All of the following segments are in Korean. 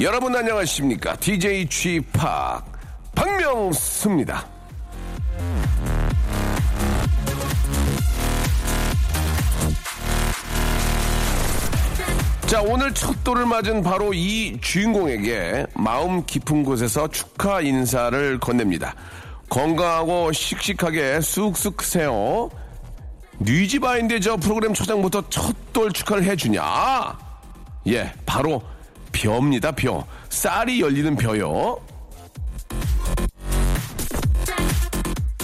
여러분 안녕하십니까? DJ Chip 박명수입니다. 자, 오늘 첫 돌을 맞은 바로 이 주인공에게 마음 깊은 곳에서 축하 인사를 건넵니다. 건강하고 씩씩하게 쑥쑥 크세요. 뉘지바인데 저 프로그램 초장부터 첫 돌 축하를 해주냐? 예, 바로 벼입니다, 벼. 쌀이 열리는 벼요.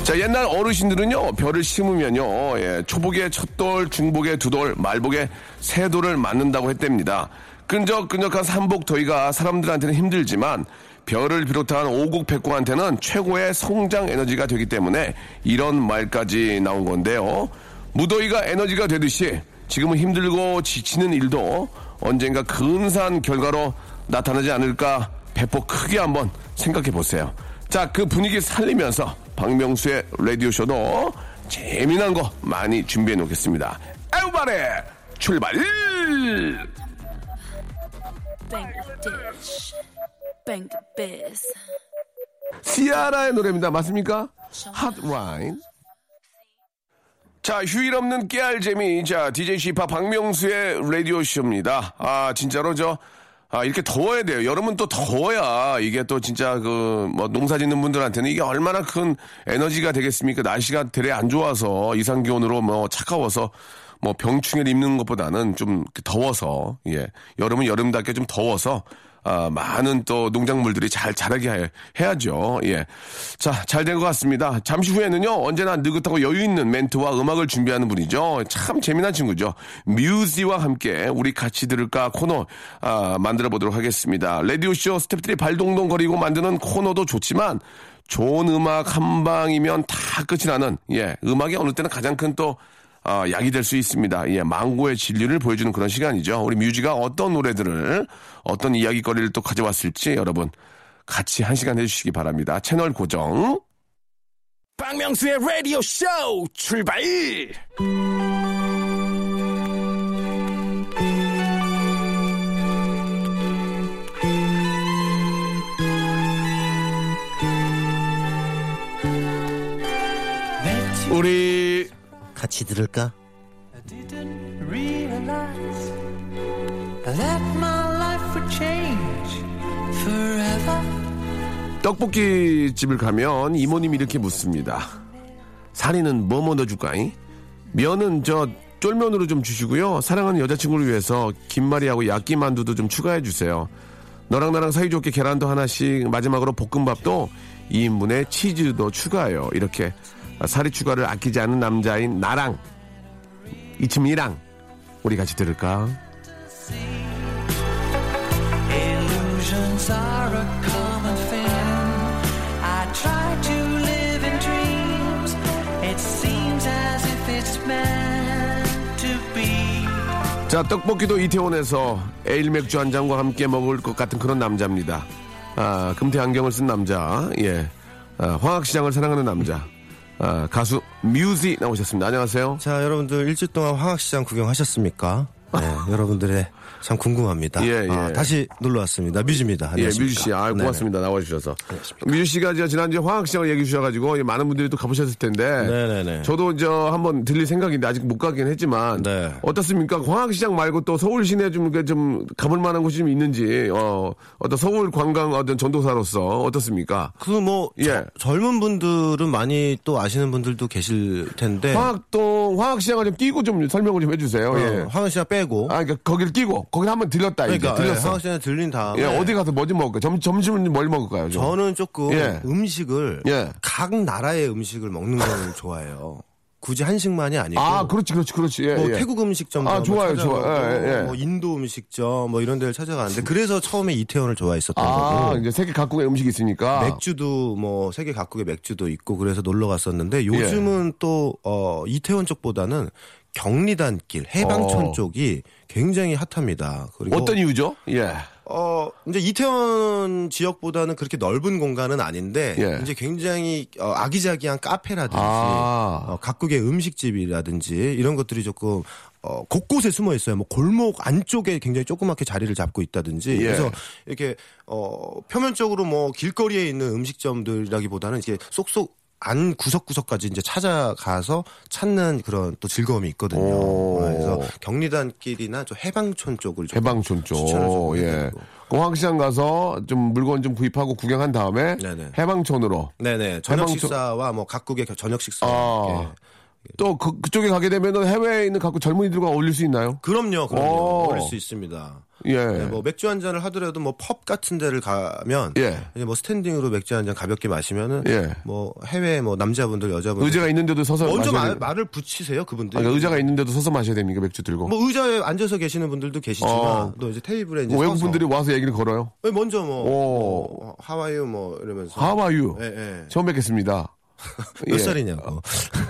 자, 옛날 어르신들은요, 벼를 심으면요, 예, 초복에 첫 돌, 중복에 두 돌, 말복에 세 돌을 맞는다고 했답니다. 끈적끈적한 삼복 더위가 사람들한테는 힘들지만, 벼를 비롯한 오국백구한테는 최고의 성장 에너지가 되기 때문에 이런 말까지 나온 건데요. 무더위가 에너지가 되듯이 지금은 힘들고 지치는 일도 언젠가 근사한 결과로 나타나지 않을까 배포 크게 한번 생각해 보세요. 자, 그 분위기 살리면서 박명수의 라디오쇼도 재미난 거 많이 준비해 놓겠습니다. 에우바레 출발! 시아라의 노래입니다. 맞습니까? 핫 라인. 자, 휴일 없는 깨알 재미. 자, DJ 시파 박명수의 라디오쇼입니다. 아, 진짜로 저, 아, 이렇게 더워야 돼요. 여름은 또 더워야 이게 또 진짜 그, 뭐, 농사 짓는 분들한테는 이게 얼마나 큰 에너지가 되겠습니까? 날씨가 되레 안 좋아서 이상기온으로 뭐 차가워서 뭐 병충해 입는 것보다는 좀 더워서, 예. 여름은 여름답게 좀 더워서 아, 많은 또 농작물들이 잘 자라게 해, 해야죠. 예. 자, 잘 된 것 같습니다. 잠시 후에는요, 언제나 느긋하고 여유 있는 멘트와 음악을 준비하는 분이죠. 참 재미난 친구죠. 뮤지와 함께 우리 같이 들을까 코너, 아, 만들어 보도록 하겠습니다. 라디오쇼 스탭들이 발동동거리고 만드는 코너도 좋지만, 좋은 음악 한 방이면 다 끝이 나는, 예, 음악이 어느 때는 가장 큰 또, 아, 약이 될 수 있습니다. 예, 망고의 진리를 보여주는 그런 시간이죠. 우리 뮤지가 어떤 노래들을, 어떤 이야기거리를 또 가져왔을지 여러분 같이 한 시간 해주시기 바랍니다. 채널 고정. 박명수의 라디오 쇼 출발! 우리 같이 들을까? realize that my life would change forever. 떡볶이 집을 가면 이모님이 이렇게 묻습니다. 사리는 뭐뭐 넣어줄까이? 면은 저 쫄면으로 좀 주시고요. 사랑하는 여자친구를 위해서 김말이하고 야끼만두도 좀 추가해 주세요. 너랑 나랑 사이좋게 계란도 하나씩 마지막으로 볶음밥도 2인분에 치즈도 추가해요. 이렇게 사리 추가를 아끼지 않는 남자인 나랑 이치미랑 우리 같이 들을까? 자, 떡볶이도 이태원에서 에일 맥주 한 잔과 함께 먹을 것 같은 그런 남자입니다. 아, 금태 안경을 쓴 남자, 예. 아, 황학시장을 사랑하는 남자. 아, 가수 뮤지 나오셨습니다. 안녕하세요. 자, 여러분들 일주일 동안 화학시장 구경하셨습니까? 네, 여러분들의 참 궁금합니다. 예, 예. 아, 다시 놀러 왔습니다. 뮤즈입니다. 예, 안녕하십니까. 뮤지 씨, 아, 네네. 고맙습니다. 나와주셔서. 뮤지 씨가 이제 지난주에 화학 시장을 얘기해 주셔가지고, 많은 분들이 또 가보셨을 텐데, 네네네. 저도 저 한번 들릴 생각인데, 아직 못 가긴 했지만, 네. 어떻습니까? 화학 시장 말고 또 서울 시내 좀, 이렇게 좀 가볼 만한 곳이 좀 있는지, 어, 어떤 서울 관광 어떤 전도사로서 어떻습니까? 그 뭐 예. 젊은 분들은 많이 또 아시는 분들도 계실 텐데 화학동, 화학 시장을 좀 끼고 좀 설명을 좀 해주세요. 어, 예. 황은 씨가 빼고 아, 그러니까 거기를 끼고, 거기 한번 들렸다, 그러니까 이제. 들렸어. 황은 씨는 들린 다음에 예, 어디 가서 뭐좀 먹을까요? 점, 점심은 뭘 먹을까요? 좀? 저는 조금 예. 음식을 예. 각 나라의 음식을 먹는 걸 좋아해요. 굳이 한식만이 아니고 아, 그렇지, 그렇지, 그렇지. 예, 뭐 예. 태국 음식점 아, 좋아요, 좋아요. 예, 예. 뭐 인도 음식점 뭐 이런 데를 찾아가는데 그래서 처음에 이태원을 좋아했었던 아, 거고 이제 세계 각국의 음식이 있으니까. 맥주도 뭐 세계 각국의 맥주도 있고 그래서 놀러 갔었는데 요즘은 또 어, 이태원 쪽보다는 경리단길 해방촌 어. 쪽이 굉장히 핫합니다. 그리고 어떤 이유죠? 예. 어, 이제 이태원 지역보다는 그렇게 넓은 공간은 아닌데, 예. 이제 굉장히 어, 아기자기한 카페라든지, 아. 어, 각국의 음식집이라든지, 이런 것들이 조금, 어, 곳곳에 숨어 있어요. 뭐 골목 안쪽에 굉장히 조그맣게 자리를 잡고 있다든지, 예. 그래서 이렇게, 어, 표면적으로 뭐 길거리에 있는 음식점들이라기보다는 이게 쏙쏙 안 구석구석까지 이제 찾아가서 찾는 그런 또 즐거움이 있거든요. 오. 그래서 경리단길이나 좀 해방촌 쪽을 좀 해방촌 쪽. 예. 공항시장 가서 좀 물건 좀 구입하고 구경한 다음에 네네. 해방촌으로 네네. 저녁 해방촌- 식사와 뭐 각국의 저녁 식사. 아. 이렇게. 또 그, 그쪽에 가게 되면은 해외에 있는 각국 젊은이들과 어울릴 수 있나요? 그럼요, 그럼요. 오. 어울릴 수 있습니다. 예. 네, 뭐 맥주 한 잔을 하더라도 뭐 펍 같은 데를 가면 예. 이제 뭐 스탠딩으로 맥주 한 잔 가볍게 마시면은 예. 뭐 해외 뭐 남자분들 여자분들 의자가 있는데도 서서 먼저 말, 돼- 말을 붙이세요 그분들. 아, 그러니까 의자가 있는데도 서서 마셔야 됩니까 맥주 들고? 뭐 의자에 앉아서 계시는 분들도 계시지만 어. 또 이제 테이블에 이제 뭐 외국. 분들이 와서 얘기를 걸어요. 네, 먼저 뭐, 오. 뭐 하와이유 뭐 이러면서 하와유. 예, 예. 처음 뵙겠습니다. 몇 예. 살이냐고.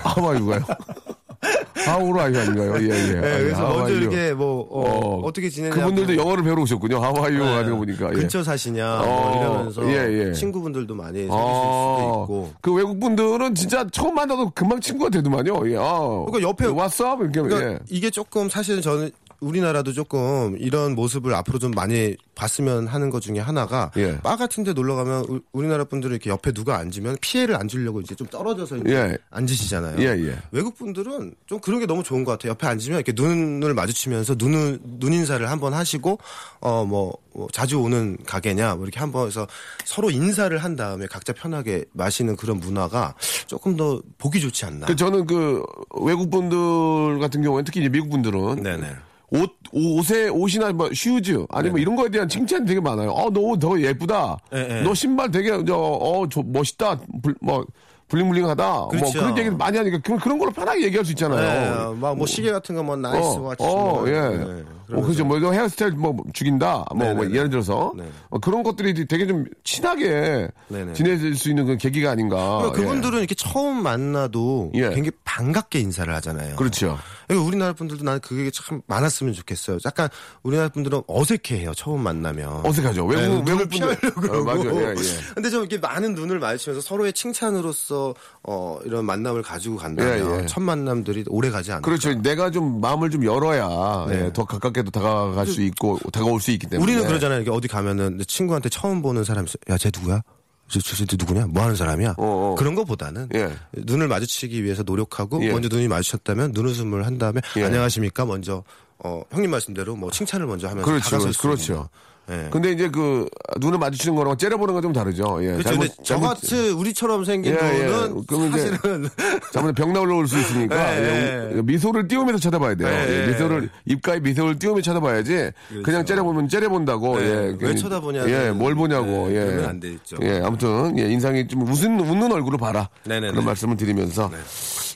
하와유가요? 하우라유 아닌가요? 예, 예. 네, 그래서 하와이유. 먼저 이렇게 뭐 어, 어, 떻게 지내냐 그분들도 영어를 배우러 오셨군요. 하와이유 네. 거 보니까. 예. 근처 사시냐 어, 뭐 이러면서 예, 예. 친구분들도 많이 생기실 아, 수도 있고 그 외국 분들은 진짜 처음 만나도 금방 친구가 되더만요. 예. 아, 그러니까 옆에- 왔어? 이렇게 그러니까 예. 이게 조금 사실은 저는 우리나라도 조금 이런 모습을 앞으로 좀 많이 봤으면 하는 것 중에 하나가 예. 바 같은 데 놀러 가면 우- 우리나라 분들은 이렇게 옆에 누가 앉으면 피해를 안 주려고 이제 좀 떨어져서 이제 예. 앉으시잖아요. 예, 예. 외국 분들은 좀 그런 게 너무 좋은 것 같아요. 옆에 앉으면 이렇게 눈을 마주치면서 눈을 눈 인사를 한번 하시고 어뭐 자주 오는 가게냐 뭐 이렇게 한번 해서 서로 인사를 한 다음에 각자 편하게 마시는 그런 문화가 조금 더 보기 좋지 않나. 그 저는 그 외국 분들 같은 경우에 특히 이제 미국 분들은 네네. 옷 옷에 옷이나 뭐 shoes 아니면 이런 거에 대한 칭찬이 되게 많아요. 어, 너 옷 더 예쁘다. 네, 네. 너 신발 되게 저어 멋있다. 불, 뭐 bling bling하다. 뭐 그렇죠. 그런 얘기를 많이 하니까 그런 그런 걸로 편하게 얘기할 수 있잖아요. 네, 막뭐 시계 같은 거 뭐 nice 어, watch. 어, 뭐 예. 네, 어, 그죠. 뭐, 이거 헤어스타일 뭐, 죽인다. 뭐. 뭐 예를 들어서. 네. 어, 그런 것들이 되게 좀 친하게 네네. 지내질 수 있는 그 계기가 아닌가. 그러니까 그분들은 이렇게 처음 만나도 예. 굉장히 반갑게 인사를 하잖아요. 예. 그렇죠. 그러니까 우리나라 분들도 나는 그게 참 많았으면 좋겠어요. 약간 우리나라 분들은 어색해해요. 처음 만나면. 어색하죠. 외국, 네, 외국. 피하려고. 어, 맞아요. 예, 예. 근데 좀 이렇게 많은 눈을 마주치면서 서로의 칭찬으로서 어, 이런 만남을 가지고 간다면 예, 예. 첫 만남들이 오래 가지 않을까. 그렇죠. 내가 좀 마음을 좀 열어야 네. 예, 더 가깝게 도 다가갈 수 있고 다가올 수 있기 때문에. 우리는 그러잖아요. 이렇게 어디 가면은 내 친구한테 처음 보는 사람이 있어. 야, 쟤 누구야? 저, 저, 저 누구냐? 뭐 하는 사람이야? 어, 어. 그런 것보다는 예. 눈을 마주치기 위해서 노력하고 예. 먼저 눈이 마주쳤다면 눈웃음을 한 다음에 예. 안녕하십니까? 먼저 어, 형님 말씀대로 뭐 칭찬을 먼저 하면서 그렇죠. 다가설 수 그렇죠. 예. 근데 이제 그 눈을 마주치는 거랑 째려보는 건 좀 다르죠. 예. 그렇죠. 근데 저같이 우리처럼 생긴 예, 예. 분은 그러면 이제 사실은 잘못하면 병 나올 수 있으니까 예, 예, 미소를 띄우면서 쳐다봐야 돼요. 예, 예, 미소를 입가에 미소를 띄우면서 쳐다봐야지 그냥 째려보면 째려본다고. 네, 예, 왜 쳐다보냐는, 예, 뭘 보냐고. 네, 예. 그러면 안 되죠. 예, 아무튼 예, 인상이 좀 웃은 웃는 얼굴을 봐라. 네네네. 그런 말씀을 드리면서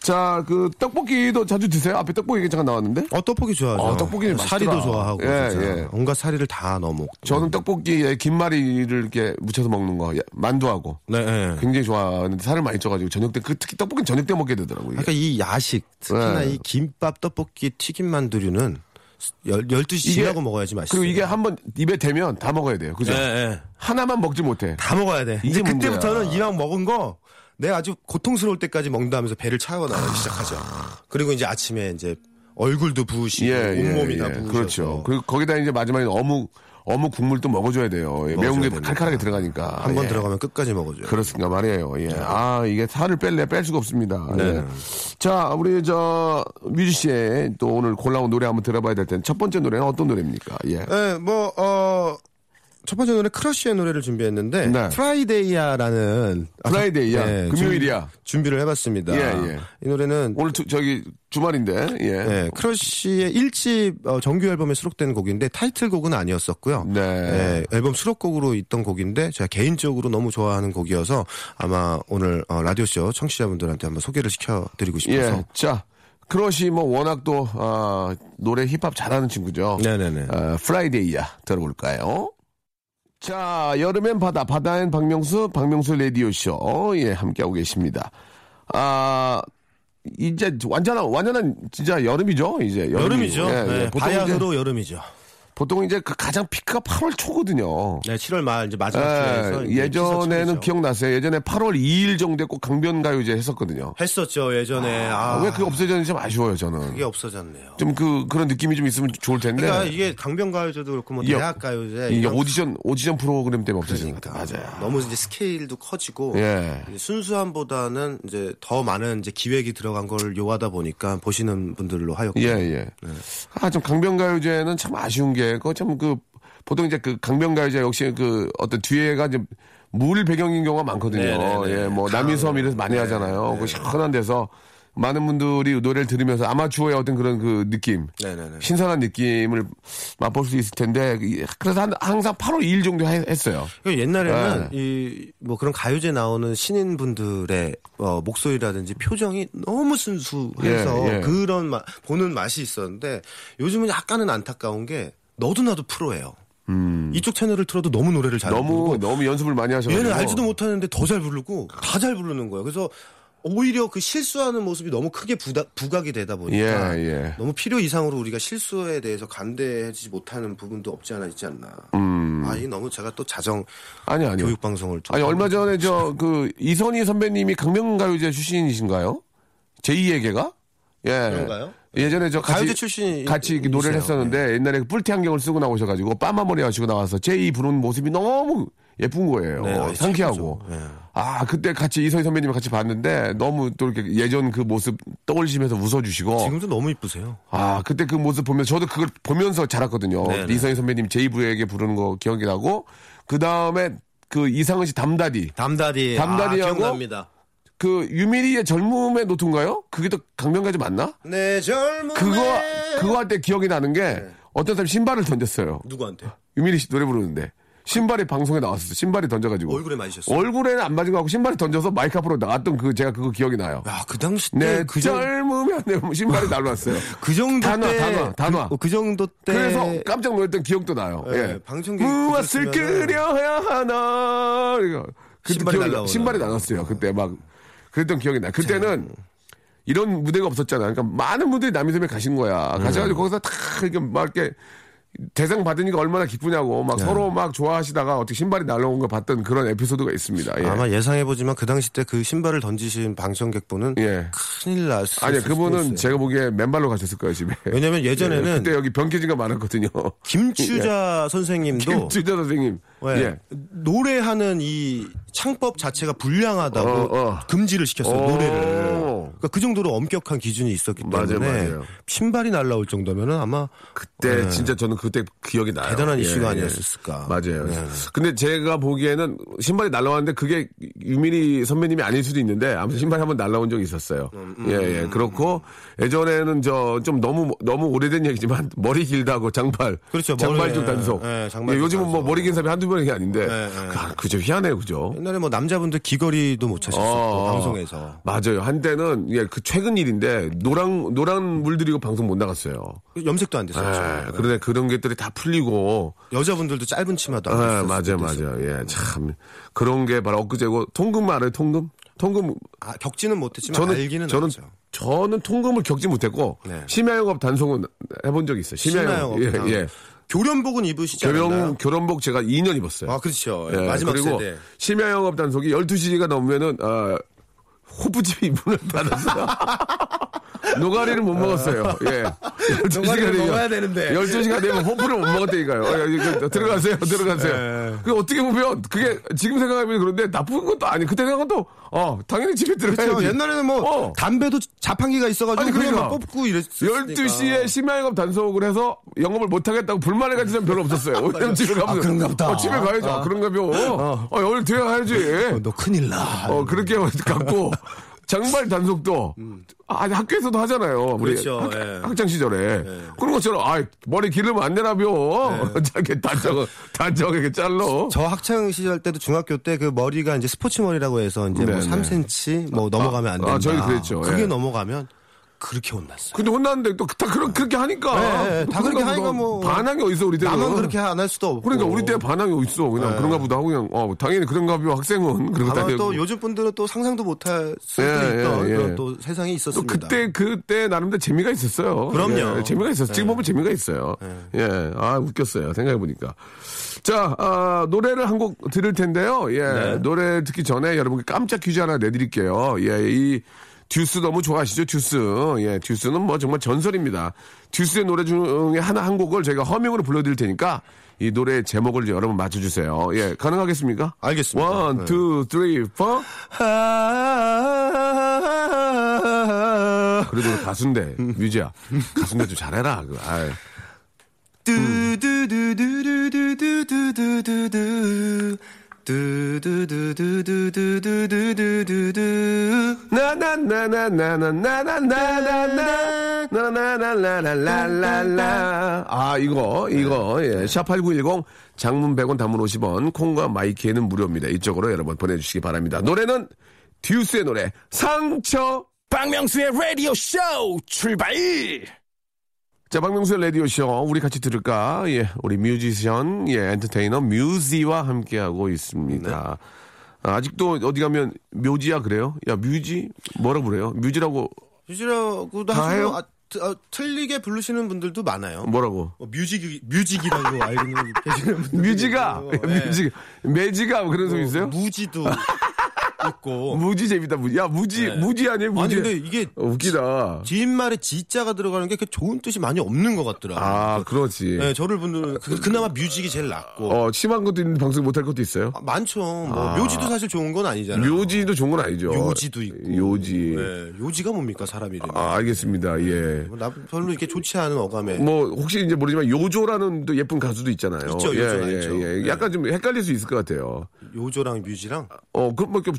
자, 그 떡볶이도 자주 드세요? 앞에 떡볶이 얘기 잠깐 나왔는데. 어 떡볶이 좋아하죠. 어, 떡볶이 사리도 맛있더라. 좋아하고 예. 예. 온갖 사리를 다 넣어 먹. 저는 떡볶이에 김말이를 이렇게 묻혀서 먹는 거, 예, 만두하고. 네. 예. 굉장히 좋아하는데 살을 많이 쪄가지고 저녁 때그 특히 떡볶이는 저녁 때 먹게 되더라고요. 그러니까 이 야식 특히나 네. 이 김밥 떡볶이 튀김 만두류는 열, 12시 이게- 지나고 먹어야지 맛있어요. 그리고 이게 한번 입에 대면 다 먹어야 돼요. 그죠? 예, 예. 하나만 먹지 못해. 다 먹어야 돼. 이제 그때부터는. 이왕 먹은 거 내가 아주 고통스러울 때까지 먹는다 하면서 배를 나가기 시작하죠. 그리고 이제 아침에 이제 얼굴도 부으시고 온몸이 다 부으셔서 그렇죠. 그리고 거기다 이제 마지막에 어묵 어묵 국물도 먹어줘야 돼요. 예, 매운 게 됩니다. 칼칼하게 들어가니까. 한번 예. 들어가면 끝까지 먹어줘요. 그렇습니다 말이에요. 예. 아 이게 살을 뺄래 뺄 수가 없습니다. 네. 예. 자 우리 저 뮤지 씨의 또 오늘 골라온 노래 한번 들어봐야 될 텐데 첫 번째 노래는 어떤 노래입니까? 예. 네, 뭐, 어, 첫 번째 노래 크러쉬의 노래를 준비했는데, 네. Friday야라는. 아, Friday야. 네, 금요일이야. 준, 비 를 해봤습니다. 예, 예. 이 노래는 오늘 주- 저기 주말인데 예. 네, 크러쉬의 1집 어, 정규 앨범에 수록된 곡인데 타이틀곡은 아니었었고요. 네. 네, 앨범 수록곡으로 있던 곡인데 제가 개인적으로 너무 좋아하는 곡이어서 아마 오늘 어, 라디오 쇼 청취자분들한테 한번 소개를 시켜드리고 싶어서. 예. 자 크러쉬 뭐 워낙 또 아, 노래 힙합 잘하는 친구죠. 네네네. 어, Friday야 들어볼까요? 자, 여름엔 바다, 바다엔 박명수, 박명수 라디오쇼, 예, 함께하고 계십니다. 아, 이제 완전한, 완전한 진짜 여름이죠, 이제. 여름이. 여름이죠. 예, 네, 예. 보통 이제, 바야흐로 여름이죠. 보통 이제 그 가장 피크가 8월 초거든요. 네, 7월 말 이제 마지막 주에서 예, 예전에는 기억나세요. 예전에 8월 2일 정도에 꼭 강변가요제 했었거든요. 했었죠 예전에. 아, 왜 그게 없어졌는지 좀 아쉬워요, 저는. 그게 없어졌네요. 좀 그, 그런 느낌이 좀 있으면 좋을 텐데. 그러니까 이게 강변가요제도 그렇고 뭐 대학가요제 이게 오디션, 오디션 프로그램 때문에 없어지니까. 그러니까 맞아요. 너무 이제 스케일도 커지고 예. 이제 순수함보다는 이제 더 많은 이제 기획이 들어간 걸 요하다 보니까 보시는 분들로 하였고 예, 예. 아, 좀 강변가요제는 참 아쉬운 게, 그거 참 그, 보통 이제 그 강변가요제 역시 그 어떤 뒤에가 이제 물 배경인 경우가 많거든요. 네네네. 예, 뭐 남이섬 이래서 많이 하잖아요. 그 시원한 데서 많은 분들이 노래를 들으면서 아마추어의 어떤 그런 그 느낌. 네네네. 신선한 느낌을 맛볼 수 있을 텐데, 이- 그래서 한- 항상 8월 2일 정도 해- 했어요. 그러니까 옛날에는 네. 이뭐 그런 가요제 나오는 신인 분들의 어, 목소리라든지 표정이 너무 순수해서 예, 예. 그런 마- 보는 맛이 있었는데 요즘은 약간은 안타까운 게 너도 나도 프로예요. 이쪽 채널을 틀어도 너무 노래를 잘 음. 너무, 부르고 너무 연습을 많이 하셔가지고. 얘는 알지도 못하는데 더 잘 부르고 다 잘 부르는 거예요. 그래서 오히려 그 실수하는 모습이 너무 크게 부다, 부각이 되다 보니까 예, 예. 너무 필요 이상으로 우리가 실수에 대해서 간대하지 못하는 부분도 없지 않아 있지 않나. 아, 이 너무 제가 또 자정 음. 아니, 아니요. 교육 방송을 좀 아니 얼마 전에 저 그 이선희 선배님이 강명가요제 출신이신가요? 제2의 개가? 예. 그런가요? 예전에 저 같이 가요제 출신이 같이 노래를. 했었는데 옛날에 그 뿔테 안경을 쓰고 나오셔가지고 빠마 머리 하시고 나와서 제2 부르는 모습이 너무 예쁜 거예요. 네, 상쾌하고. 네. 아 그때 같이 이선희 선배님 같이 봤는데 너무 또 이렇게 예전 그 모습 떠올리시면서 웃어주시고. 지금도 너무 이쁘세요. 아, 그때 그 모습 보면서 저도 그걸 보면서 자랐거든요. 네네. 이선희 선배님 제이브에게 부르는 거 기억이 나고 그 다음에 그 이상은 씨 담다디 담다디. 담다디하고 아, 기억납니다. 그 유미리의 젊음의 노트인가요? 그게 또 강변가지 맞나? 내 젊음에 그거 그거 할 때 기억이 나는 게 어떤 사람 신발을 던졌어요. 누구한테? 유미리 씨 노래 부르는데 신발이 방송에 나왔었어. 신발이 던져가지고 얼굴에 맞으셨어요? 얼굴에는 안 맞은 거 하고 신발이 던져서 마이크 앞으로 나왔던 그 제가 그거 기억이 나요. 야, 그 당시 때내 그, 정, 젊으면 내 신발이 날라왔어요. 그 정도 단화, 때 단화, 단화. 그, 그 정도 때 그래서 깜짝 놀랐던 기억도 나요. 네, 예. 방청객 무엇을 끓여야 하나. 그때 신발이 날라오나. 신발이 나왔어요. 그때 막 그랬던 기억이 나. 그때는 이런 무대가 없었잖아. 그러니까 많은 분들이 남이섬에 가신 거야. 음. 가셔가지고 거기서 다 이렇게 막 이렇게 대상 받으니까 얼마나 기쁘냐고 막 서로 막 좋아하시다가 어떻게 신발이 날라온 걸 봤던 그런 에피소드가 있습니다. 예. 아마 예상해 보지만 그 당시 때 그 신발을 던지신 방청객분은 예. 큰일 났을 아니 그분은 있어요. 제가 보기에 맨발로 가셨을 거예요 집에. 왜냐면 예전에는 예, 그때 여기 병기지가 많았거든요. 김추자 선생님도 김주자 선생님. 예, 예. 노래하는 이 창법 자체가 불량하다고 어, 어. 금지를 시켰어요 오. 노래를. 그러니까 그 정도로 엄격한 기준이 있었기 때문에 맞아요, 맞아요. 신발이 날라올 정도면은 아마 그때 네. 진짜 저는 그때 기억이 나요. 대단한 예, 이슈가 예. 아니었을까. 맞아요. 네. 근데 제가 보기에는 신발이 날라왔는데 그게 유민희 선배님이 아닐 수도 있는데 아무튼 신발이 한번 날라온 적이 있었어요. 음, 예, 예. 그렇고 예전에는 저 좀 너무 너무 오래된 얘기지만 머리 길다고 장발. 그렇죠. 장발적 머리, 단속. 예, 예, 장발적 요즘은 뭐. 머리 긴 사람이 한두 번이 아닌데. 예, 예. 아, 그죠. 희한해요. 그죠. 옛날에 뭐 남자분들 귀걸이도 못 차셨었고 어, 방송에서 맞아요. 한때는 예, 그 최근 일인데 노랑 노란 물들이고 방송 못 나갔어요. 염색도 안 됐었죠. 예, 그런데 그런 것들이 다 풀리고 여자분들도 짧은 치마도 안 아, 됐었을 맞아요. 맞아요. 예, 참 그런 게 바로 엊그제고 통금 알아요, 통금? 통금 아, 겪지는 못했지만 저는 알기는 저는 알죠. 저는 통금을 겪지 못했고 네. 심야영업 단속은 해본 적이 있어요. 심야영업, 심야영업. 예, 예. 교련복은 입으시지 않았나요? 교령 교련복 제가 2년 입었어요. 아, 그렇죠. 예, 마지막 그리고 세대. 심야 영업 단속이 12시가 넘으면은 어, 호프집이 문을 닫았어요. 노가리를 못 먹었어요. 예. 12시가 노가리를 되면, 먹어야 되는데. 12시가 되면 호프를 못 먹었다니까요. 어, 그, 들어가세요, 들어가세요. 그 어떻게 보면 그게 지금 생각하면 그런데 나쁜 것도 아니. 그때 생각은 또, 어, 당연히 집에 들어가야지. 그렇죠. 옛날에는 뭐 어. 담배도 자판기가 있어가지고 아니, 그러니까. 막 뽑고 이랬으니까. 12시에 심야영업 단속을 해서 영업을 못하겠다고 불만을 가진 사람 별로 없었어요. 왜냐면 집에 가면. 아, 그런가 보다. 어, 집에 가야죠. 아, 그런가 봐. 어, 어, 오늘 뒤에 가야지. 어, 너 큰일 나. 어, 그렇게 갖고. 장발 단속도 아니 학교에서도 하잖아요. 우리 그렇죠, 학, 예. 학창 시절에 그런 것처럼 아 머리 기르면 안 되나벼. 이렇게 단정 단정하게 잘라. 저 학창 시절 때도 중학교 때 그 머리가 이제 스포츠 머리라고 해서 이제 뭐 네네. 3cm 뭐 넘어가면 안 된다. 아, 저희 그랬죠. 그게 예. 넘어가면 그렇게 혼났어요. 근데 혼났는데 또 다 그렇게, 그렇게 하니까. 네, 다 그렇게 하니까 뭐 반항이 어딨어 우리 때는. 나만 그렇게 안 할 수도 없고. 그러니까 우리 때 반항이 어딨어. 그냥 그런가 보다 하고 그냥 어 당연히 그런가 봐 학생은 그런 거 아마 다 또. 요즘 분들은 또 상상도 못할 수도 예, 있던 예, 예. 그런 또 세상이 또 있었습니다. 그때 그때 나름대로 재미가 있었어요. 그럼요. 예, 재미가 있었어. 지금 보면 재미가 있어요. 예, 아 웃겼어요. 생각해 보니까. 자, 아, 노래를 한 곡 들을 텐데요. 예, 노래 듣기 전에 여러분께 깜짝 퀴즈 하나 내드릴게요. 예, 이 듀스 너무 좋아하시죠? 듀스. 예, 듀스는 뭐 정말 전설입니다. 듀스의 노래 중에 하나 한 곡을 저희가 허밍으로 불러드릴 테니까 이 노래 제목을 여러분 맞춰주세요. 예, 가능하겠습니까? 알겠습니다. One, 네. two, three, four. 그래도 가수인데, 뮤지야. 가수인데 좀 잘해라. 아이. 두두두두두두두두두 두두두두두두두두두 나나나나나나나나나나 나나나나나나나나 아 이거 이거 예. 샵8910 장문 100원 단문 50원 콩과 마이K는 무료입니다. 이쪽으로 여러분 보내 주시기 바랍니다. 노래는 듀스의 노래 상처 박명수의 라디오 쇼 출발! 자, 박명수의 라디오쇼, 우리 같이 들을까? 예, 우리 뮤지션, 예, 엔터테이너 뮤지와 함께하고 있습니다. 아직도 어디 가면 묘지야 그래요? 야, 뮤지? 뭐라 그래요? 뮤지라고 뮤지라고도 해요? 아, 트- 아, 틀리게 부르시는 분들도 많아요. 뭐라고? 뭐 뮤직 뮤직이라고 알고 계시는 분들 뮤지가, 뮤지, 매지가 뭐 그런 소리 있어요? 무지도 있고 무지 재밌다, 무지. 야, 무지, 네. 무지 아니에요, 무지? 아니 근데 이게 어, 웃기다. 뒷말에 지자가 들어가는 게 좋은 뜻이 많이 없는 것 같더라고요. 아, 그렇지. 네, 저를 분들은 그, 그나마 뮤직이 제일 낫고 어, 심한 것도 있는데 방송 못할 것도 있어요? 아, 많죠. 뭐 묘지도 사실 좋은 건 아니잖아요. 묘지도 좋은 건 아니죠. 요지도 있고. 요지. 네, 요지가 뭡니까 사람 이름이? 아, 알겠습니다. 예. 뭐나 별로 이렇게 좋지 않은 어감에. 뭐 혹시 이제 모르지만 요조라는 또 예쁜 가수도 있잖아요. 있죠, 예, 요조가 예, 있죠. 예. 네. 약간 좀 헷갈릴 수 있을 것 같아요. 요조랑 뮤지랑 어, 그럼 뭐 그-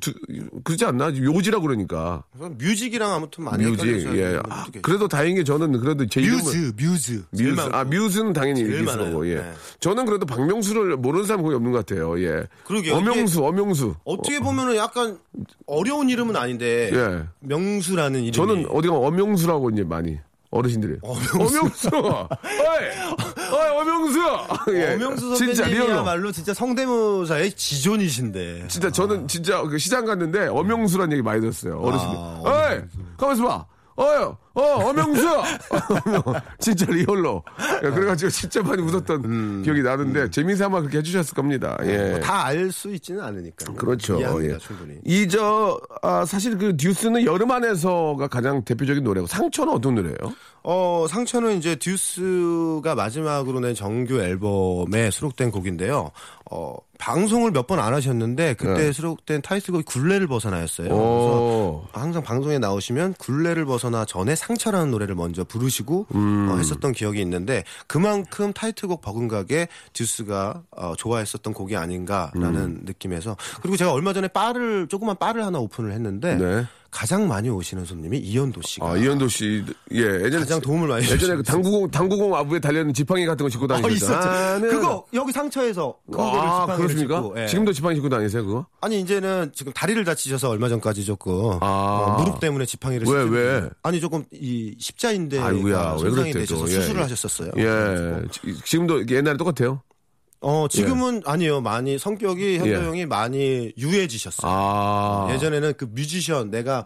그러지 않나? 요지라 그러니까. 뮤직이랑 아무튼 많이. 헷갈려서 예. 아. 그래도 다행히 저는 그래도 제 이름은 뮤즈, 뮤즈. 제일 뮤즈. 많고. 아, 뮤즈는 당연히. 거고. 예. 네. 저는 그래도 박명수를 모르는 사람 거의 없는 것 같아요. 예. 그러게요. 엄영수, 엄영수. 어떻게 보면은 약간 어려운 이름은 아닌데 예. 명수라는 이름이 저는 어디 가면 엄영수라고 이제 많이 어르신들이. 엄영수. 어이, 어이, 엄영수. 예. 엄영수 진짜 real로. 선배님이야말로 진짜 성대모사의 지존이신데. 진짜 저는 진짜 그 시장 갔는데 엄영수란 얘기 많이 들었어요. 어르신들. 아, 어이, 가만있어 봐. 어여, 어, 엄영수! 진짜 real로. 예, 그래가지고 진짜 많이 웃었던 음. 기억이 나는데, 재미삼아 그렇게 해주셨을 겁니다. 예. 뭐 다알 수 있지는 않으니까. 그렇죠. 이해합니다, 예. 충분히. 이, 저, 아, 사실 그 듀스는 여름 안에서가 가장 대표적인 노래고, 상처는 어떤 노래예요? 어, 상처는 이제 듀스가 마지막으로 낸 정규 앨범에 수록된 곡인데요. 어, 방송을 몇 번 안 하셨는데 그때 네. 수록된 타이틀곡이 굴레를 벗어나였어요. 그래서 오. 항상 방송에 나오시면 굴레를 벗어나 전에 상처라는 노래를 먼저 부르시고 음. 어, 했었던 기억이 있는데 그만큼 타이틀곡 버금가게 듀스가 어, 좋아했었던 곡이 아닌가라는 음. 느낌에서 그리고 제가 얼마 전에 바를 조그만 바를 하나 오픈을 했는데 네. 가장 많이 오시는 손님이 이현도 씨가 아, 이현도 씨, 예, 예전에. 가장 도움을 많이 예전에 그 당구공, 당구공 아부에 달려있는 지팡이 같은 거 짚고 어, 다니셨죠. 있었죠. 나는- 그거 여기 상처에서 아, 그렇습니까? 짚고, 예. 지금도 지팡이 짚고 다니세요, 그거? 아니 이제는 지금 다리를 다치셔서 얼마 전까지 조금 아. 어, 무릎 때문에 지팡이를 왜, 왜? 아니 조금 이 십자인대가 아이고야, 왜 손상이 되셔서 또. 예. 수술을 하셨었어요. 예. 지- 지금도 옛날에 똑같아요? 어 지금은 아니요 많이 성격이 현도 예. 형이 많이 유해지셨어요. 아. 예전에는 그 뮤지션 내가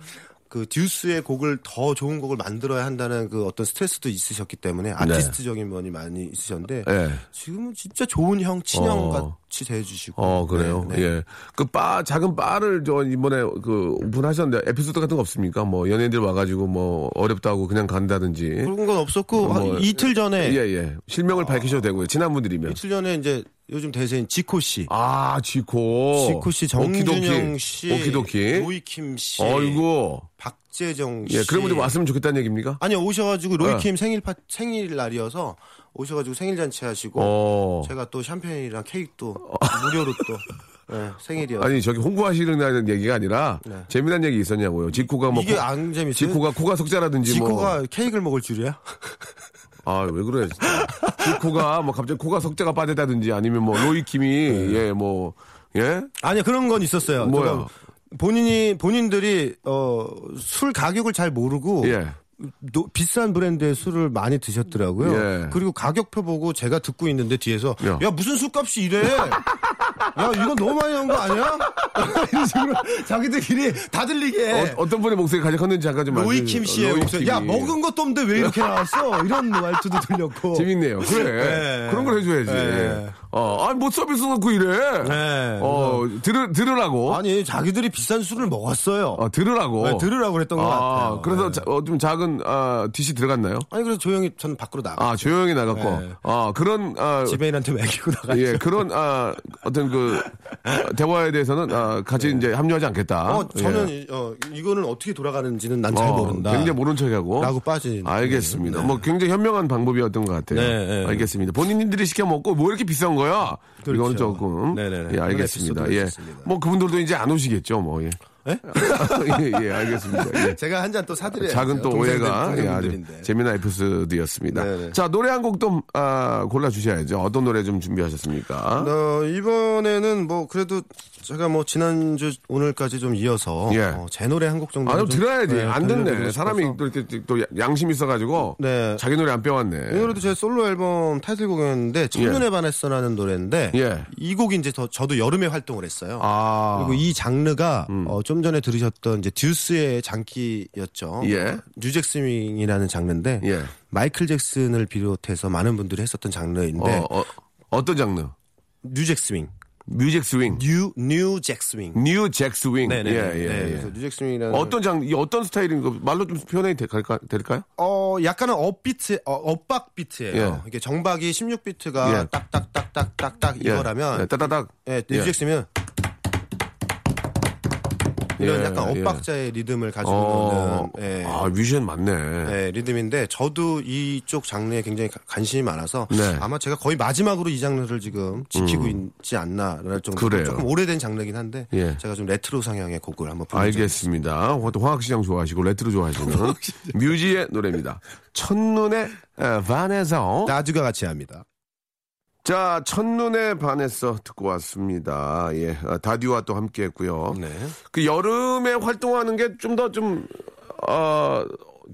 그 듀스의 곡을 더 좋은 곡을 만들어야 한다는 그 어떤 스트레스도 있으셨기 때문에 아티스트적인 면이 많이 있으셨는데 네. 지금은 진짜 좋은 형 친형 어. 같이 대해주시고 어, 그래요? 네, 네. 예. 그 바, 작은 바를 저 이번에 그 오픈하셨는데 에피소드 같은 거 없습니까? 뭐 연예인들 와가지고 뭐 어렵다고 그냥 간다든지. 그런 건 없었고 뭐, 한 이틀 전에 예, 예. 실명을 밝히셔도 되고요. 친한 분들이면. 이틀 전에 이제 요즘 대세인 지코 씨, 아, 지코. 지코 씨, 오키도키. 정준영 씨, 오키도키. 로이킴 씨, 어이구. 박재정 씨. 예, 그런 분들 왔으면 좋겠다는 얘기입니까? 아니요 오셔가지고 어. 로이킴 생일 파 생일 날이어서 오셔가지고 생일 잔치 하시고 어. 제가 또 샴페인이랑 케이크도 무료로 또 예, 생일이어서 아니, 저기 홍보하시는 얘기가 아니라 네. 재미난 얘기 있었냐고요. 지코가 뭐. 이게 코- 안 재밌어요. 지코가 코가 속자라든지 뭐. 지코가 케이크를 먹을 줄이야? 아, 왜 그래, 진짜. 지코가 뭐 갑자기 코가 속자가 빠졌다든지 아니면 뭐 로이킴이, 네. 예, 뭐, 예? 아니요 그런 건 있었어요. 뭐야? 본인이 본인들이 어 술 가격을 잘 모르고 예. 노- 비싼 브랜드의 술을 많이 드셨더라고요. 예. 그리고 가격표 보고 제가 듣고 있는데 뒤에서 야. 야, 무슨 술값이 이래? 야 이건 너무 많이 한거 아니야? 이런 식으로 자기들끼리 다 들리게. 어, 떤 분의 목소리 가장 컸는지 잠깐 좀 로이킴. 씨의. 목소리. 야 먹은 것도 없는데 왜 이렇게 나왔어? 이런 말투도 들렸고. 재밌네요. 그래. 네. 그런 걸 해줘야지. 네. 어, 아니, 뭐 서비스 놓고 이래. 네. 어, 들으, 들으라고. 아니 자기들이 비싼 술을 먹었어요. 어, 들으라고. 네, 들으라고 그랬던 것 아, 같아요. 그래서 네. 자- 어, 좀 작은, 아, DC 들어갔나요? 아니 그래서 조용히 전 밖으로 나가. 아, 조용히 나갔고. 네. 아, 그런, 아, 지배인한테 매기고 나가. 예, 그런, 아, 어떤 그, 어, 대화에 대해서는, 아, 같이 이제 합류하지 않겠다. 네. 어, 저는 예. 이- 어, 이거는 어떻게 돌아가는지는 난잘 어, 모른다. 굉장히 모른 척하고. 라고 빠진. 알겠습니다. 네. 뭐 굉장히 현명한 방법이었던 것 같아요. 네, 네. 알겠습니다. 본인들이 시켜 먹고 뭐 이렇게 비싼 거 야? 이건 그렇죠. 조금. 네네네. 예, 알겠습니다. 예. 뭐 그분들도 이제 안 오시겠죠, 뭐. 예. 예? 예, 예, 알겠습니다. 예. 제가 한 잔 또 사드려요. 작은 또 오해가 예, 아주. 재미난 에피소드였습니다. 네네. 자, 노래 한곡 좀, 아, 골라 주셔야죠. 어떤 노래 좀 준비하셨습니까? 어, 이번에는 뭐 그래도 제가 뭐 지난주 오늘까지 좀 이어서 예. 어, 제 노래 한 곡 정도 아, 좀 들어야지. 안 듣네. 사람이. 또 이렇게 또 양심 있어가지고. 네. 자기 노래 안 빼왔네. 이 노래도 제 솔로 앨범 타이틀곡이었는데 첫눈에 반했어라는 노래인데 예. 이 곡이 이제 더 저도 여름에 활동을 했어요. 아. 음. 그리고 이 장르가 어, 좀 전에 들으셨던 이제 듀스의 장기였죠. 예. New Jack Swing이라는 장르인데 예. 마이클 잭슨을 비롯해서 많은 분들이 했었던 장르인데 어, 어, 어떤 장르? 뉴잭스윙, 뮤직 스윙. 뉴 뉴잭스윙. New Jack Swing. 네네. 예, 예, 네, 예. 그래서 New Jack Swing이라는 어떤 장, 이 어떤 스타일인 거 말로 좀 표현이 될까, 될까요? 어 약간은 upbeat 어, 업박 비트예요. 예. 이게 정박이 16비트가 예. 딱딱딱딱딱딱 예. 이거라면 예, 따다닥. 예, New Jack Swing은 이런 예, 약간 예. 엇박자의 리듬을 가지고 어, 노는 예. 아, 뮤지션 맞네. 예, 리듬인데 저도 이쪽 장르에 굉장히 가- 관심이 많아서 네. 음. 아마 제가 거의 마지막으로 이 장르를 지금 지키고 있지 않나라는 정도로 그래요. 조금 오래된 장르긴 한데 예. 제가 좀 레트로 성향의 곡을 한번. 알겠습니다. 또 화학시장 좋아하시고 레트로 좋아하시는 뮤지의 노래입니다. 첫눈에 에, 반해서 나주가 같이 합니다. 자 첫눈에 반해서 듣고 왔습니다. 예, 아, 다디와 또 함께 했고요. 네. 그 여름에 활동하는 게 좀 더 좀 어,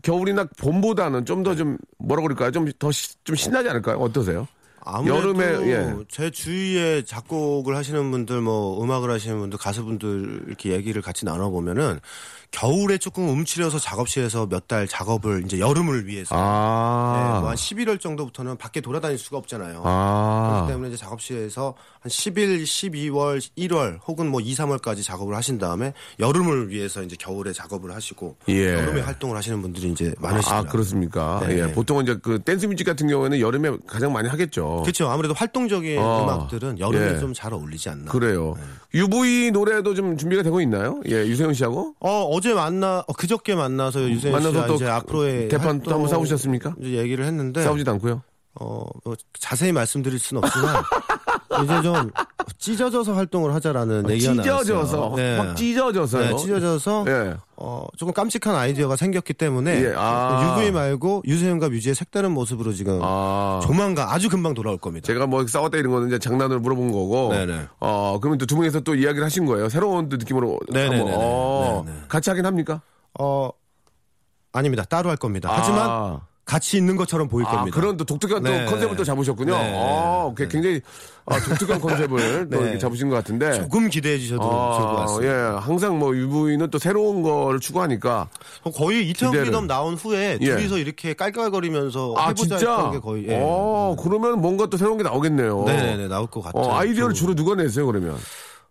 겨울이나 봄보다는 좀 더좀 뭐라 그럴까요? 좀 더 좀 신나지 않을까요? 어떠세요? 여름에, 예. 제 주위에 작곡을 하시는 분들 뭐 음악을 하시는 분들 가수분들 이렇게 얘기를 같이 나눠 보면은 겨울에 조금 움츠려서 작업실에서 몇 달 작업을 이제 여름을 위해서 아, 네, 뭐한 11월 정도부터는 밖에 돌아다닐 수가 없잖아요. 아, 그렇기 때문에 이제 작업실에서 한 10일, 12월, 1월 혹은 뭐 2, 3월까지 작업을 하신 다음에 여름을 위해서 이제 겨울에 작업을 하시고 예. 여름에 활동을 하시는 분들이 이제 아, 많으시더라고요. 그렇습니까? 네. 예, 보통은 이제 그 댄스 뮤직 같은 경우에는 여름에 가장 많이 하겠죠. 그렇죠. 아무래도 활동적인 어. 음악들은 여름에 예. 좀잘 어울리지 않나. 그래요. 네. UV 노래도 좀 준비가 되고 있나요? 예, 유세윤 씨하고 어, 어제 만나, 어, 그저께 만나서 유세윤 만나서 씨가 또 이제 앞으로의 대판 또 한번 싸우셨습니까? 이제 얘기를 했는데 싸우지도 않고요. 어, 뭐 자세히 말씀드릴 수는 없지만 이제 좀 찢어져서 활동을 하자라는 얘기가 나왔어요. 아, 찢어져서 네. 확 찢어져서요. 네, 찢어져서 예. 어, 조금 깜찍한 아이디어가 생겼기 때문에 예, 아. UV 말고 유세윤과 뮤지의 색다른 모습으로 지금 아. 조만간 아주 금방 돌아올 겁니다. 제가 뭐 싸웠다 이런 거는 이제 장난으로 물어본 거고. 네네. 어, 그러면 또 두 분이서 또 이야기를 하신 거예요. 새로운 또 느낌으로. 네네네네. 한번. 어. 같이 하긴 합니까? 어, 아닙니다. 따로 할 겁니다. 하지만 아, 같이 있는 것처럼 보일 아, 겁니다. 그런 또 독특한 네. 또 컨셉을 또 잡으셨군요. 네. 아, 오케이. 굉장히 아, 독특한 컨셉을 또 네. 이렇게 잡으신 것 같은데. 조금 기대해 주셔도 좋을 것 아, 같습니다. 예. 항상 뭐 UV는 또 새로운 거를 추구하니까. 거의 이태원. Freedom 나온 후에 예. 둘이서 이렇게 깔깔거리면서 아, 해보자 진짜? 게 거의 예. 어, 그러면 뭔가 또 새로운 게 나오겠네요. 네네네 나올 것 같아요. 어, 아이디어를 좀. 주로 누가 내세요, 그러면?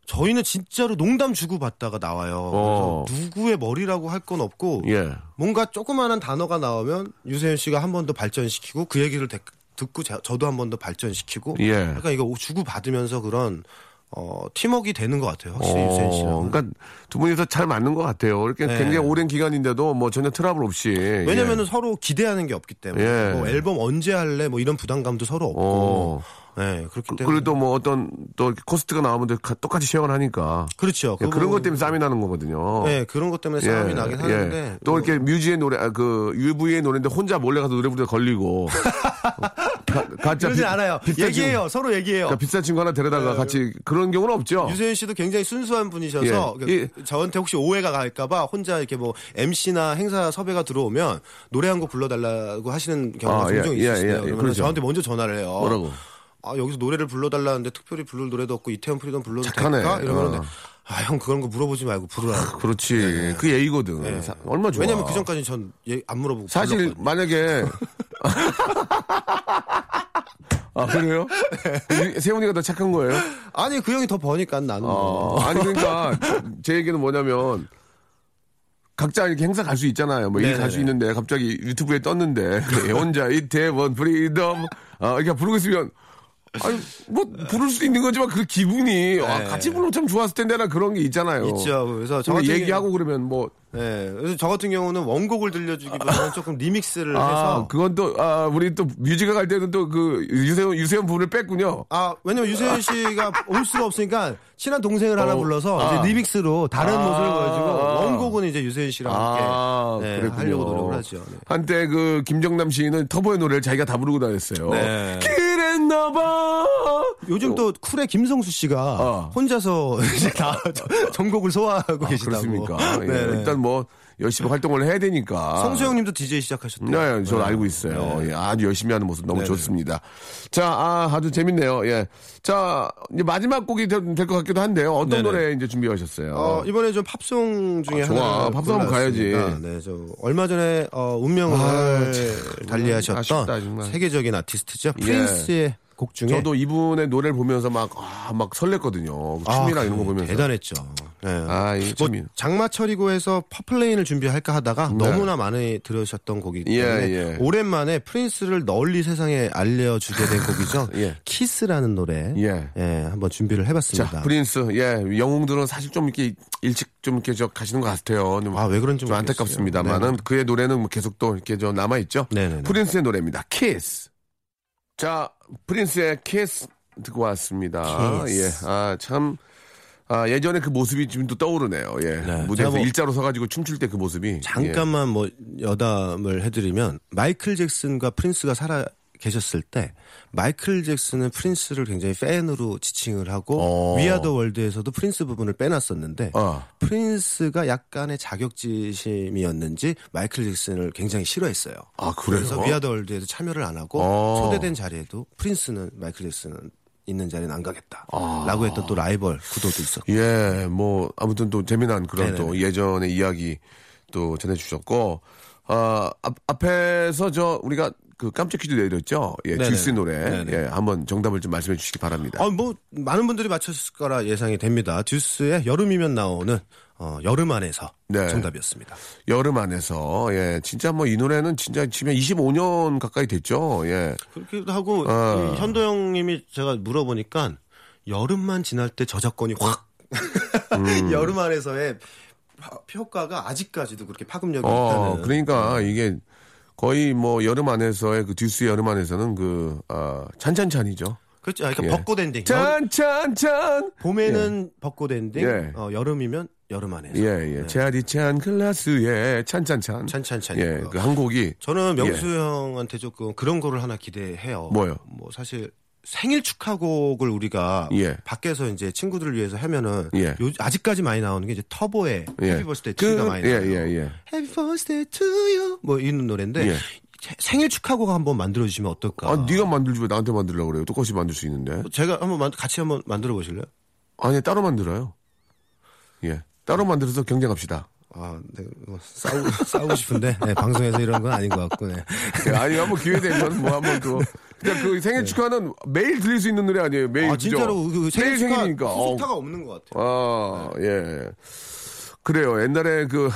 저희는 진짜로 농담 주고 받다가 나와요. 어. 누구의 머리라고 할 건 없고 예. 뭔가 조그마한 단어가 나오면 유세윤 씨가 한 번 더 발전시키고 그 얘기를 대- 듣고 자- 저도 한 번 더 발전시키고 예. 그러니까 이거 주고 받으면서 그런 어, 팀워크가 되는 것 같아요. 확실히 유세윤 씨랑. 어, 그러니까 두 분이서 잘 맞는 것 같아요. 이렇게 네. 굉장히 오랜 기간인데도 뭐 전혀 트러블 없이. 왜냐면은 예. 서로 기대하는 게 없기 때문에 예. 뭐 앨범 언제 할래 뭐 이런 부담감도 서로 없고 어. 네, 그렇기 그- 때문에 그리고 또 뭐 어떤 또 코스트가 나오면 똑같이 시행을 하니까. 그렇죠. 예, 그 그런 것 때문에 싸움이 나는 거거든요. 네, 그런 것 때문에 싸움이 나긴 하는데 또뭐 이렇게 뮤지의 노래, 아, 그 UV의 노래인데 혼자 몰래 가서 노래 부르다 걸리고. 가, 가짜 그러진 비- 않아요. 얘기해요. 친구, 서로 얘기해요. 그러니까 비싼 친구 하나 데려다가 같이 그런 경우는 없죠. 유세윤 씨도 굉장히 순수한 분이셔서 예. 그 저한테 혹시 오해가 갈까봐 혼자 이렇게 뭐 MC나 행사 섭외가 들어오면 노래 한 곡 불러달라고 하시는 경우가 아, 예, 종종 예. 예, 예, 그러면 그렇죠. 저한테 먼저 전화를 해요. 뭐라고? 아 여기서 노래를 불러달라는데 특별히 부를 노래도 없고 이태원 Freedom 불러도 착하네. 될까? 이러면 어. 아 형 그런 거 물어보지 말고 부르라. 그렇지. 그 예의거든. 네. 사- 얼마 좋아. 왜냐면 그 전까지 전 안 물어보고 사실 불렀거든요. 만약에 아 그래요? 이- 세윤이가 더 착한 거예요? 아니 그 형이 더 버니까 나는 뭐. 어, 아니 그러니까 제 얘기는 뭐냐면 각자 이렇게 행사 갈 수 있잖아요. 뭐 일 갈수 네네네. 있는데 갑자기 유튜브에 떴는데 예, 혼자 이태원 Freedom 아 이렇게 부르고 있으면 아니 뭐 부를 수도 있는 거지만 그 기분이 아, 네. 같이 부르면 참 좋았을 텐데나 그런 게 있잖아요. 있죠. 그래서 저 같은 얘기하고 그러면 뭐 네, 그래서 저 같은 경우는 원곡을 들려주기보다는 조금 remix를 아, 해서 그건 또, 아, 우리 또 뮤지가 갈 때는 또 그 유세윤, 유세윤 분을 뺐군요. 아, 왜냐면 유세윤 씨가 올 수가 없으니까 친한 동생을 하나 어, 불러서 아. 이제 remix로 다른 아. 모습을 보여주고 원곡은 이제 유세윤 씨랑 아, 함께 네, 그랬군요. 하려고 노력을 하죠. 네. 한때 그 김정남 씨는 터보의 노래를 자기가 다 부르고 다녔어요. 네. 그랬나봐. 요즘 또 쿨의 김성수 씨가 어. 혼자서 이제 다 전곡을 소화하고 아, 계시다고. 그렇습니까? 예, 네. 일단 뭐 열심히 활동을 해야 되니까. 성수 형님도 DJ 시작하셨대요. 네, 저는 알고 있어요. 예, 아주 열심히 하는 모습 너무 네네. 좋습니다. 자, 아, 아주 재밌네요. 예. 자, 이제 마지막 곡이 될 것 같기도 한데요. 어떤 네네. 노래 이제 준비하셨어요? 어, 이번에 좀 팝송 중에 아, 좋아. 하나 팝송 한번 가야지. 네, 저 얼마 전에 어, 운명을 아, 달리하셨던 아쉽다. 세계적인 아티스트죠. 예. 프린스의 곡 중에 저도 이분의 노래를 보면서 막, 아, 막 설렜거든요. 아, 춤이랑 이런 거 보면서. 대단했죠. 네. 아, 이 뭐. 장마철이고 해서 Purple Rain을 준비할까 하다가 네. 너무나 많이 들으셨던 곡이기 예, 때문에 예. 오랜만에 프린스를 널리 세상에 알려주게 된 곡이죠. 예. 키스라는 노래. 예. 예, 한번 준비를 해봤습니다. 자, 프린스, 예, 영웅들은 사실 좀 이렇게 일찍 좀 이렇게 저 가시는 것 같아요. 좀, 아, 왜 그런지 좀. 안타깝습니다만은 네네. 그의 노래는 뭐 계속 또 이렇게 저 남아 있죠. 네네네. 프린스의 노래입니다. 키스. 자, 프린스의 키스 듣고 왔습니다. 키스. 예, 아, 참. 아, 예전에 그 모습이 지금 또 떠오르네요. 예. 네, 무대에서 뭐 일자로 서가지고 춤출 때 그 모습이. 잠깐만 뭐 여담을 해드리면 마이클 잭슨과 프린스가 살아 계셨을 때 마이클 잭슨은 프린스를 굉장히 팬으로 지칭을 하고 어. We Are the World에서도 프린스 부분을 빼놨었는데 어. 프린스가 약간의 자격지심이었는지 마이클 잭슨을 굉장히 싫어했어요. 아? 그래서 We Are the World에도 참여를 안 하고 어. 초대된 자리에도 프린스는 마이클 잭슨은 있는 자리는 안 가겠다. 아. 라고 했던 또 라이벌 구도도 있었고. 예, 뭐 아무튼 또 재미난 그런 또 네네네. 예전의 이야기 또 전해주셨고 아 앞, 앞에서 저 우리가 그 깜짝 퀴즈 내드렸죠. 예. 듀스 노래. 네네. 예, 한번 정답을 좀 말씀해 주시기 바랍니다. 아, 뭐 많은 분들이 맞췄을 거라 예상이 됩니다. 듀스의 여름이면 나오는 어, 여름 안에서 네. 정답이었습니다. 여름 안에서 예, 진짜 뭐 이 노래는 진짜 지금 25년 가까이 됐죠. 예. 그렇기도 하고 어. 이 현도 형님이 제가 물어보니까 여름만 지날 때 저작권이 확 음. 여름 안에서의 파- 효과가 아직까지도 그렇게 파급력이 어, 있다는. 그러니까 이게 거의 뭐 여름 안에서의 그 듀스 여름 안에서는 그 아, 찬찬찬이죠. 그렇죠. 아, 그러니까 예. 벚꽃 엔딩. 여- 찬찬찬. 봄에는 벚꽃 엔딩, 예. 어, 여름이면 여름 안에서. 예, 예. 차디찬 글라스에 찬찬찬. 찬찬찬. 예, 그 한 곡이 저는 명수 형한테 조금 그런 거를 하나 기대해요. 뭐요? 뭐 사실 생일 축하곡을 우리가 예. 밖에서 이제 친구들을 위해서 하면은 예. 요- 아직까지 많이 나오는 게 이제 터보의 예. Happy Birthday to가 많이 예, 나와요. 예, 예. Happy Birthday you 뭐 이런 노래인데 예. 생일 축하곡 한번 만들어 주시면 어떨까? 아, 네가 만들지 왜 나한테 만들려고 그래요? 똑같이 만들 수 있는데. 제가 한번 만- 같이 한번 만들어 보실래요? 아니, 따로 만들어요. 예. 따로 만들어서 경쟁합시다. 아, 네, 뭐 싸우고 싸우고 싶은데 네, 방송에서 이런 건 아닌 것 같고. 네. 예, 아니, 한번 기회 되면 뭐 한번 또. 그냥 그 생일 축하는 매일 들릴 수 있는 노래 아니에요? 매일. 아? 진짜로 그 생일 축하 생일이니까. 어, 후속타가 없는 것 같아요. 아, 예. 그래요. 옛날에 그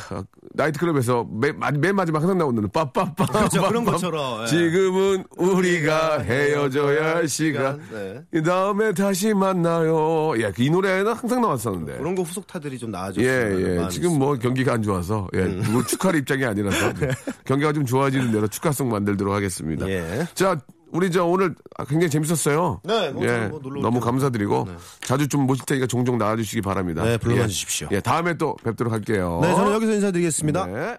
나이트클럽에서 맨, 마- 맨 마지막 항상 나오는 빠빠빠. 그렇죠. 그런. 것처럼, 예. 지금은 우리가 헤어져야 할 시간. 네. 이 다음에 다시 만나요. 예, 이 노래는 항상 나왔었는데. 그런 거 후속타들이 좀 나아졌어요. 예, 예. 지금 뭐 경기가 안 좋아서, 예. 음. 누구 축하할 입장이 아니라서. 네. 경기가 좀 좋아지는 대로 축하송 만들도록 하겠습니다. 예. 자, 우리 저 오늘 굉장히 재밌었어요. 네, 뭐 예. 뭐 너무. 감사드리고 네. 자주 좀 모실 테니까 종종 나와주시기 바랍니다. 네, 불러봐 예. 주십시오. 예, 다음에 또 뵙도록 할게요. 네, 저는 여기서 인사드리겠습니다. 네.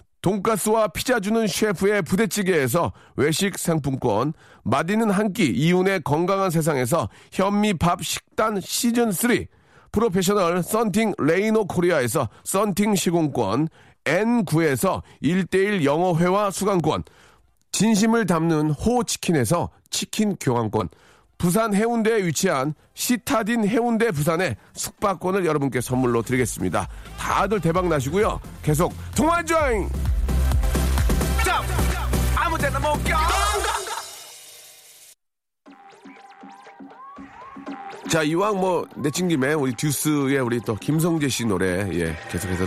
돈가스와 피자 주는 셰프의 부대찌개에서 외식 상품권, 맛있는 한 끼 이윤의 건강한 세상에서 현미밥 식단 시즌 3, 프로페셔널 썬팅 레이노 코리아에서 썬팅 시공권, N9에서 1대1 영어회화 수강권, 진심을 담는 호치킨에서 치킨 교환권, 부산 해운대에 위치한 시타딘 해운대 부산의 숙박권을 여러분께 선물로 드리겠습니다. 다들 대박 나시고요. 계속 통화 조잉! 자, 이왕 뭐, 내친 김에 우리 듀스의 우리 또 김성재 씨 노래, 예, 계속해서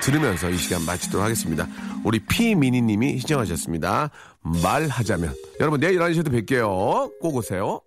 들으면서 이 시간 마치도록 하겠습니다. 우리 피미니 님이 시청하셨습니다. 말하자면. 여러분, 내일 11시에도 뵐게요. 꼭 오세요.